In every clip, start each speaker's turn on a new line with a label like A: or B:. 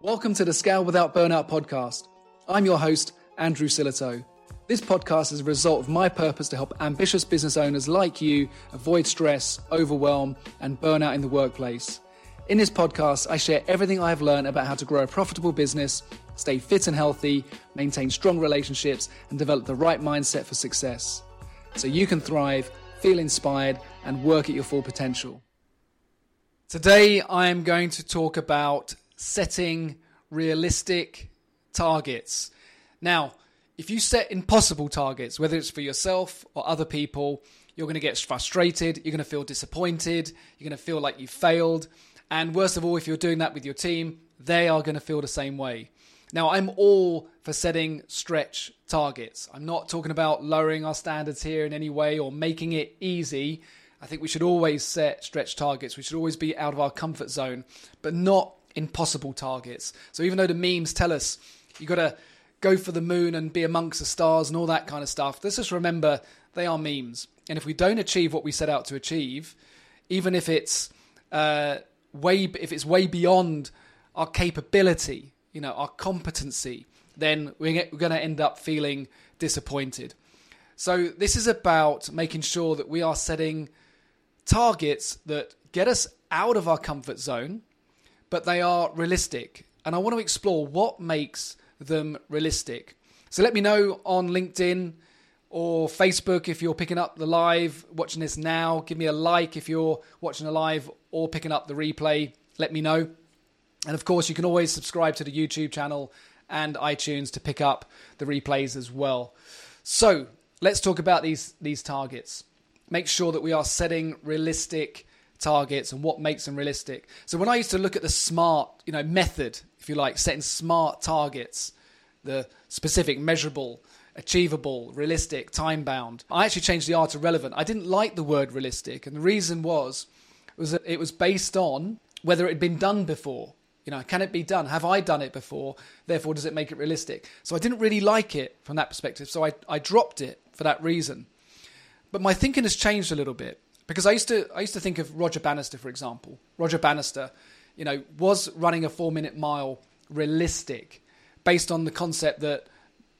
A: Welcome to the Scale Without Burnout podcast. I'm your host, Andrew Sillito. This podcast is a result of my purpose to help ambitious business owners like you avoid stress, overwhelm, and burnout in the workplace. In this podcast, I share everything I've learned about how to grow a profitable business, stay fit and healthy, maintain strong relationships, and develop the right mindset for success. So you can thrive, feel inspired, and work at your full potential. Today, I am going to talk about setting realistic targets. Now, if you set impossible targets, whether it's for yourself or other people, you're going to get frustrated, you're going to feel disappointed, you're going to feel like you failed. And worst of all, if you're doing that with your team, they are going to feel the same way. Now, I'm all for setting stretch targets. I'm not talking about lowering our standards here in any way or making it easy. I think we should always set stretch targets. We should always be out of our comfort zone, but not impossible targets. So even though the memes tell us you got to go for the moon and be amongst the stars and all that kind of stuff, let's just remember they are memes. And if we don't achieve what we set out to achieve, even if it's uh, way if it's way beyond our capability, you know, our competency, then we're, we're going to end up feeling disappointed. So this is about making sure that we are setting targets that get us out of our comfort zone but they are realistic. And I want to explore what makes them realistic. So let me know on LinkedIn or Facebook if you're picking up the live, watching this now. Give me a like if you're watching the live or picking up the replay. Let me know. And of course, you can always subscribe to the YouTube channel and iTunes to pick up the replays as well. So let's talk about these, these targets. Make sure that we are setting realistic targets and what makes them realistic. So when I used to look at the smart, you know, method, if you like, setting smart targets, the specific, measurable, achievable, realistic, time bound, I actually changed the R to relevant. I didn't like the word realistic, and the reason was was that it was based on whether it had been done before. You know, can it be done? Have I done it before? Therefore, does it make it realistic? So I didn't really like it from that perspective. So I, I dropped it for that reason. But my thinking has changed a little bit because I used to I used to think of Roger Bannister, for example. Roger Bannister, you know, was running a four minute mile realistic based on the concept that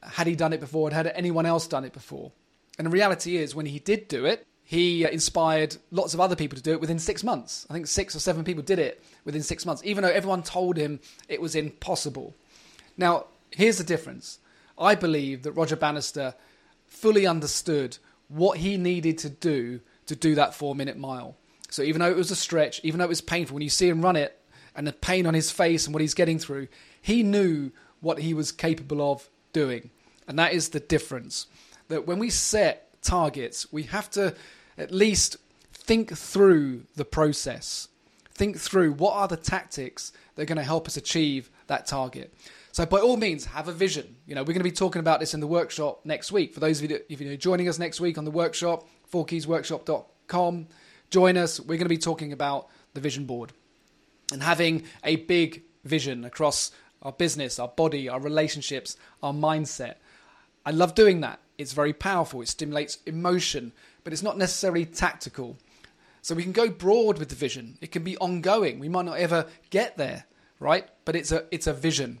A: had he done it before and had anyone else done it before? And the reality is, when he did do it, he uh, inspired lots of other people to do it within six months. I think six or seven people did it within six months, even though everyone told him it was impossible. Now, here's the difference. I believe that Roger Bannister fully understood what he needed to do to do that four minute mile. So even though it was a stretch, even though it was painful, when you see him run it and the pain on his face and what he's getting through, he knew what he was capable of doing. And that is the difference. That when we set targets, we have to at least think through the process. Think through what are the tactics that are going to help us achieve that target. So by all means, have a vision. You know, we're going to be talking about this in the workshop next week. For those of you that, if you're joining us next week on the workshop, fourkeysworkshop.com. Join us. We're going to be talking about the vision board and having a big vision across our business, our body, our relationships, our mindset. I love doing that. It's very powerful. It stimulates emotion, but it's not necessarily tactical. So we can go broad with the vision. It can be ongoing. We might not ever get there, right? But it's a it's a vision.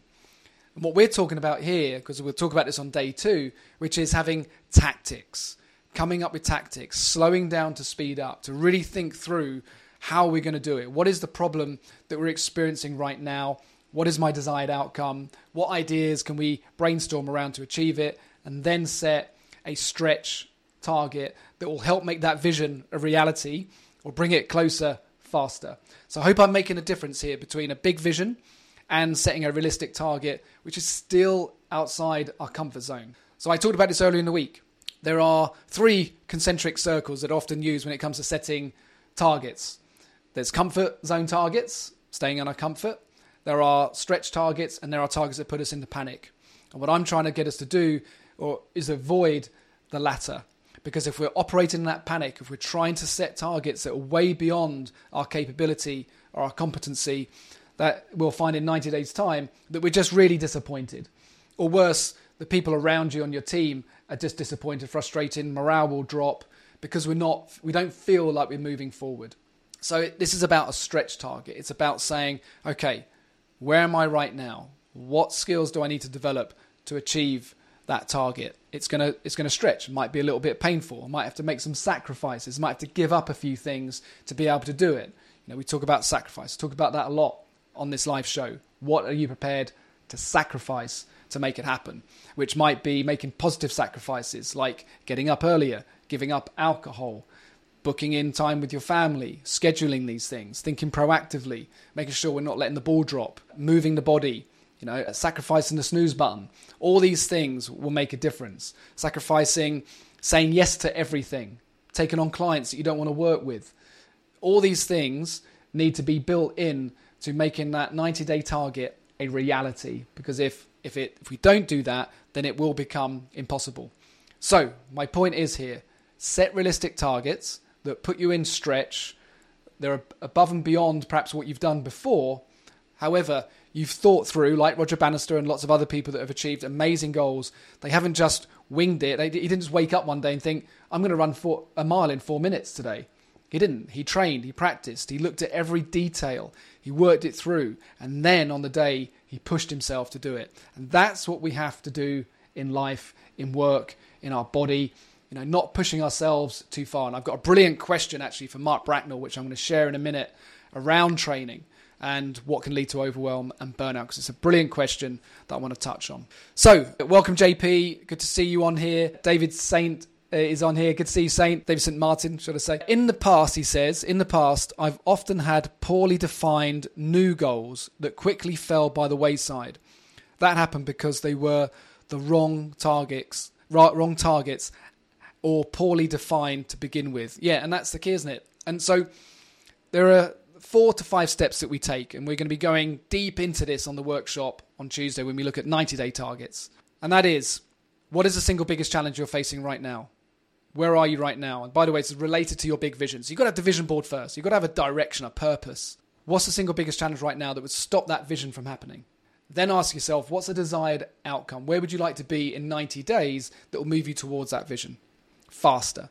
A: And what we're talking about here, because we'll talk about this on day two, which is having tactics coming up with tactics, slowing down to speed up, to really think through how we're going to do it. What is the problem that we're experiencing right now? What is my desired outcome? What ideas can we brainstorm around to achieve it? And then set a stretch target that will help make that vision a reality or bring it closer faster. So I hope I'm making a difference here between a big vision and setting a realistic target, which is still outside our comfort zone. So I talked about this earlier in the week there are three concentric circles that are often used when it comes to setting targets. There's comfort zone targets, staying in our comfort. There are stretch targets, and there are targets that put us into panic. And what I'm trying to get us to do or is avoid the latter. Because if we're operating in that panic, if we're trying to set targets that are way beyond our capability or our competency, that we'll find in 90 days' time that we're just really disappointed. Or worse, the people around you on your team are just disappointed, frustrated, morale will drop because we're not, we don't feel like we're moving forward. So this is about a stretch target. It's about saying, okay, Where am I right now? What skills do I need to develop to achieve that target? It's gonna it's gonna stretch. It might be a little bit painful. I might have to make some sacrifices. I might have to give up a few things to be able to do it. You know, we talk about sacrifice. Talk about that a lot on this live show. What are you prepared to sacrifice to make it happen? Which might be making positive sacrifices like getting up earlier, giving up alcohol, booking in time with your family, scheduling these things, thinking proactively, making sure we're not letting the ball drop, moving the body, you know, sacrificing the snooze button. All these things will make a difference. Sacrificing saying yes to everything, taking on clients that you don't want to work with. All these things need to be built in to making that 90 day target a reality because if if it if we don't do that then it will become impossible. So, my point is here, set realistic targets that put you in stretch. They're above and beyond perhaps what you've done before. However, you've thought through, like Roger Bannister and lots of other people that have achieved amazing goals. They haven't just winged it. They, he didn't just wake up one day and think, I'm going to run for a mile in four minutes today. He didn't. He trained, he practiced, he looked at every detail, he worked it through, and then on the day, he pushed himself to do it. And that's what we have to do in life, in work, in our body, you know, not pushing ourselves too far. And I've got a brilliant question actually for Mark Bracknell, which I'm going to share in a minute around training and what can lead to overwhelm and burnout because it's a brilliant question that I want to touch on. So, welcome, JP. Good to see you on here. David Saint Uh, is on here. Good to see you, Saint. David St. Martin, should I say. In the past, he says, in the past, I've often had poorly defined new goals that quickly fell by the wayside. That happened because they were the wrong targets, right wrong targets or poorly defined to begin with. Yeah, and that's the key, isn't it? And so there are four to five steps that we take, and we're going to be going deep into this on the workshop on Tuesday when we look at 90 day targets. And that is what is the single biggest challenge you're facing right now? Where are you right now? And by the way, it's related to your big vision. So you've got to have the vision board first. You've got to have a direction, a purpose. What's the single biggest challenge right now that would stop that vision from happening? Then ask yourself, what's the desired outcome? Where would you like to be in 90 days that will move you towards that vision? faster.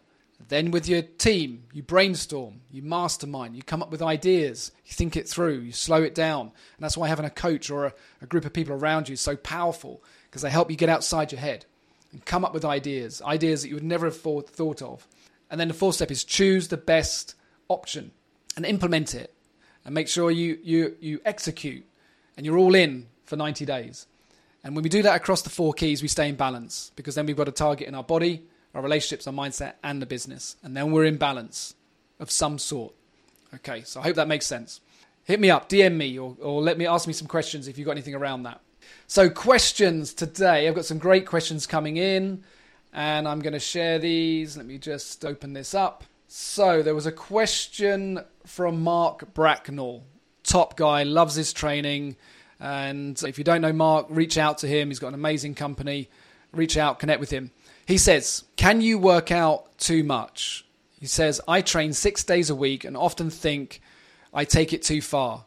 A: Then, with your team, you brainstorm, you mastermind, you come up with ideas, you think it through, you slow it down. And that's why having a coach or a, a group of people around you is so powerful because they help you get outside your head and come up with ideas, ideas that you would never have thought, of. And then the fourth step is choose the best option and implement it and make sure you, you, you execute and you're all in for 90 days. And when we do that across the four keys, we stay in balance because then we've got a target in our body, our relationships, our mindset, and the business. And then we're in balance of some sort. Okay, so I hope that makes sense. Hit me up, DM me, or, or let me ask me some questions if you've got anything around that. So, questions today. I've got some great questions coming in, and I'm going to share these. Let me just open this up. So, there was a question from Mark Bracknell. Top guy, loves his training. And if you don't know Mark, reach out to him. He's got an amazing company. Reach out, connect with him. He says, Can you work out too much? He says, I train six days a week and often think I take it too far,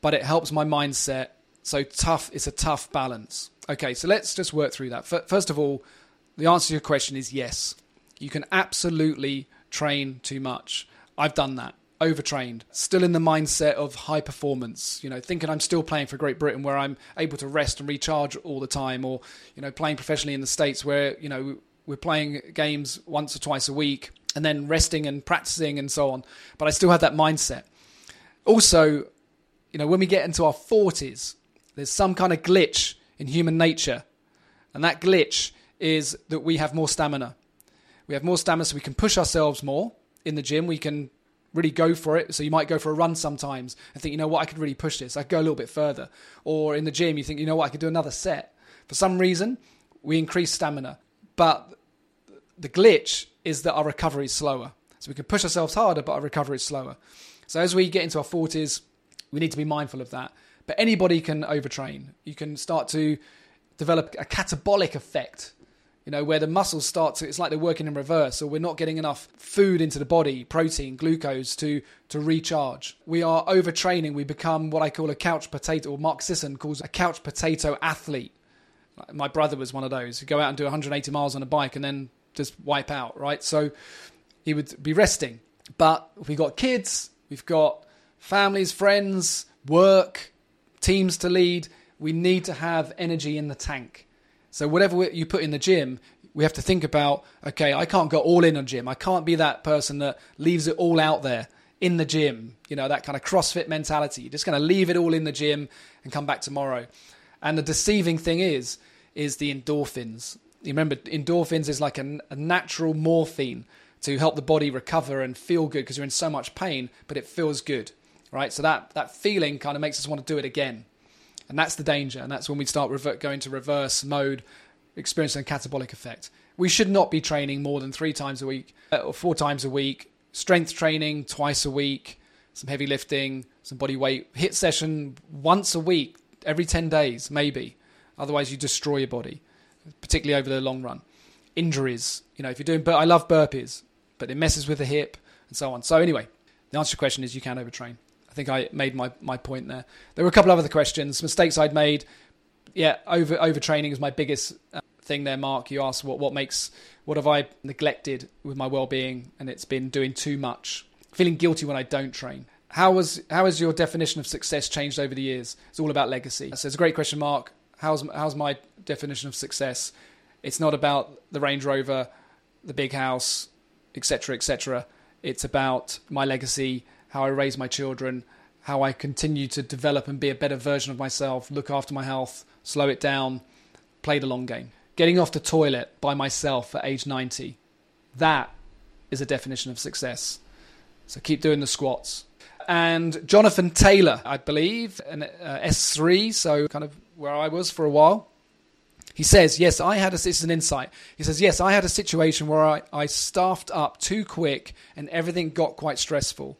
A: but it helps my mindset. So tough, it's a tough balance. Okay, so let's just work through that. First of all, the answer to your question is yes. You can absolutely train too much. I've done that overtrained, still in the mindset of high performance, you know, thinking I'm still playing for Great Britain where I'm able to rest and recharge all the time, or, you know, playing professionally in the States where, you know, we're playing games once or twice a week and then resting and practicing and so on. But I still have that mindset. Also, you know, when we get into our 40s, there's some kind of glitch in human nature. And that glitch is that we have more stamina. We have more stamina so we can push ourselves more in the gym. We can really go for it. So you might go for a run sometimes and think, you know what, I could really push this. I could go a little bit further. Or in the gym, you think, you know what, I could do another set. For some reason, we increase stamina. But the glitch is that our recovery is slower. So we can push ourselves harder, but our recovery is slower. So as we get into our 40s, we need to be mindful of that. But anybody can overtrain. You can start to develop a catabolic effect, you know, where the muscles start to, it's like they're working in reverse, or we're not getting enough food into the body, protein, glucose to, to recharge. We are overtraining. We become what I call a couch potato, or Mark Sisson calls a couch potato athlete. My brother was one of those who go out and do 180 miles on a bike and then just wipe out, right? So he would be resting. But we've got kids, we've got families, friends, work, teams to lead, we need to have energy in the tank. So whatever you put in the gym, we have to think about okay, I can't go all in on gym. I can't be that person that leaves it all out there in the gym. You know, that kind of CrossFit mentality. You're just going to leave it all in the gym and come back tomorrow. And the deceiving thing is, is the endorphins. You remember, endorphins is like a, a natural morphine to help the body recover and feel good because you're in so much pain, but it feels good, right? So that that feeling kind of makes us want to do it again, and that's the danger. And that's when we start going to reverse mode experiencing a catabolic effect. We should not be training more than three times a week uh, or four times a week. Strength training twice a week, some heavy lifting, some body weight. HIIT session once a week, every 10 days, maybe. Otherwise, you destroy your body, particularly over the long run. Injuries, you know, if you're doing, but I love burpees, but it messes with the hip and so on. So, anyway, the answer to your question is you can overtrain. I think I made my, my point there. There were a couple of other questions, mistakes I'd made yeah, over overtraining is my biggest uh, thing there, Mark. You asked what what makes what have I neglected with my well being, and it's been doing too much, feeling guilty when I don't train. How was how has your definition of success changed over the years? It's all about legacy. So it's a great question, Mark. How's how's my definition of success? It's not about the Range Rover, the big house, etc., etc. It's about my legacy, how I raise my children, how I continue to develop and be a better version of myself, look after my health, slow it down, play the long game. Getting off the toilet by myself at age 90, that is a definition of success. So keep doing the squats. And Jonathan Taylor, I believe, an uh, S3, so kind of where I was for a while. He says, Yes, I had a, this is an insight. He says, Yes, I had a situation where I, I staffed up too quick and everything got quite stressful.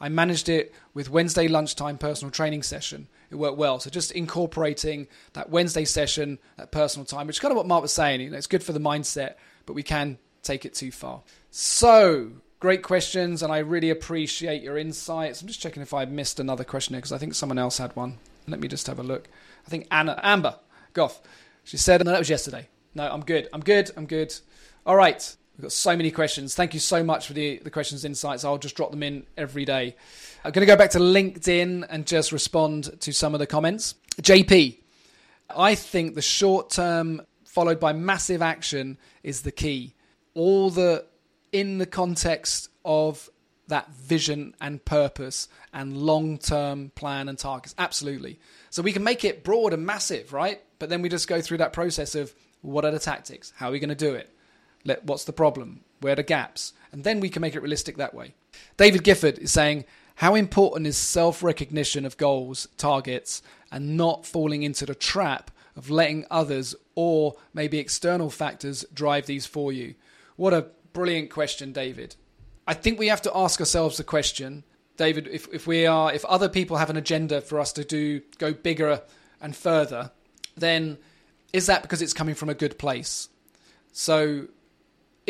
A: I managed it with Wednesday lunchtime personal training session it worked well. So just incorporating that Wednesday session, that personal time, which is kind of what Mark was saying. You know, it's good for the mindset, but we can take it too far. So great questions, and I really appreciate your insights. I'm just checking if I missed another question here because I think someone else had one. Let me just have a look. I think Anna Amber Goff. She said, no, that was yesterday. No, I'm good. I'm good. I'm good. All right. We've got so many questions. Thank you so much for the, the questions, insights. I'll just drop them in every day. I'm going to go back to LinkedIn and just respond to some of the comments. JP, I think the short term followed by massive action is the key. All the in the context of that vision and purpose and long term plan and targets. Absolutely. So we can make it broad and massive, right? But then we just go through that process of what are the tactics? How are we going to do it? Let, what's the problem? Where are the gaps? And then we can make it realistic that way. David Gifford is saying, How important is self recognition of goals, targets, and not falling into the trap of letting others or maybe external factors drive these for you? What a brilliant question, David. I think we have to ask ourselves the question, David, if, if we are if other people have an agenda for us to do go bigger and further, then is that because it's coming from a good place? So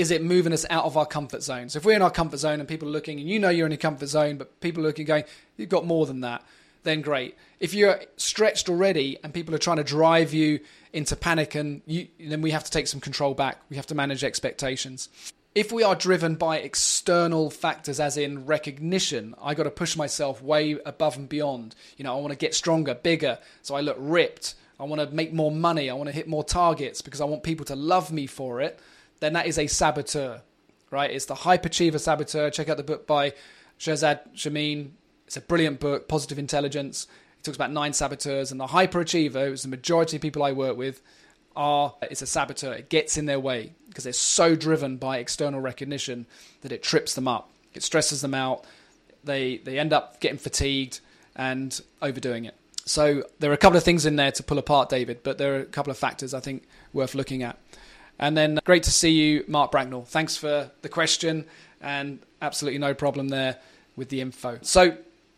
A: is it moving us out of our comfort zone? So if we're in our comfort zone and people are looking, and you know you're in a comfort zone, but people are looking, going, you've got more than that, then great. If you're stretched already and people are trying to drive you into panic, and you, then we have to take some control back. We have to manage expectations. If we are driven by external factors, as in recognition, I got to push myself way above and beyond. You know, I want to get stronger, bigger, so I look ripped. I want to make more money. I want to hit more targets because I want people to love me for it then that is a saboteur, right? It's the hyperachiever saboteur. Check out the book by Shirzad Chamine. It's a brilliant book, Positive Intelligence. It talks about nine saboteurs, and the hyperachiever, who's the majority of people I work with, are it's a saboteur. It gets in their way because they're so driven by external recognition that it trips them up. It stresses them out. They they end up getting fatigued and overdoing it. So there are a couple of things in there to pull apart, David, but there are a couple of factors I think worth looking at. And then uh, great to see you, Mark Bracknell. Thanks for the question and absolutely no problem there with the info. So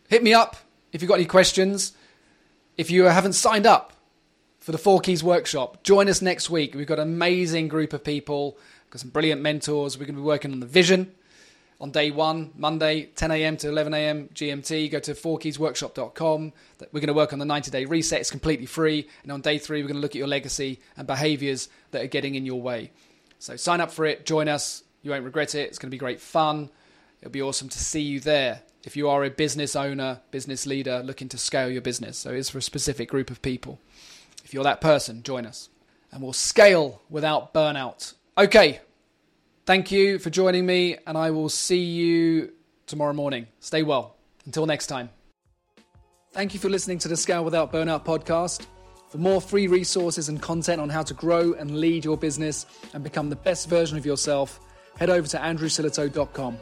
A: hit me up if you've got any questions. If you haven't signed up for the Four Keys workshop, join us next week. We've got an amazing group of people, got some brilliant mentors. We're going to be working on the vision on day one, Monday, 10 a.m. to 11 a.m. GMT. Go to fourkeysworkshop.com. We're going to work on the 90 day reset. It's completely free. And on day three, we're going to look at your legacy and behaviors that are getting in your way. So sign up for it, join us. You won't regret it. It's going to be great fun. It'll be awesome to see you there. if you are a business owner, business leader looking to scale your business. So it's for a specific group of people. If you're that person, join us and we'll scale without burnout. Okay. Thank you for joining me, and I will see you tomorrow morning. Stay well. Until next time. Thank you for listening to the Scale Without Burnout podcast. For more free resources and content on how to grow and lead your business and become the best version of yourself, head over to andrewsillito.com.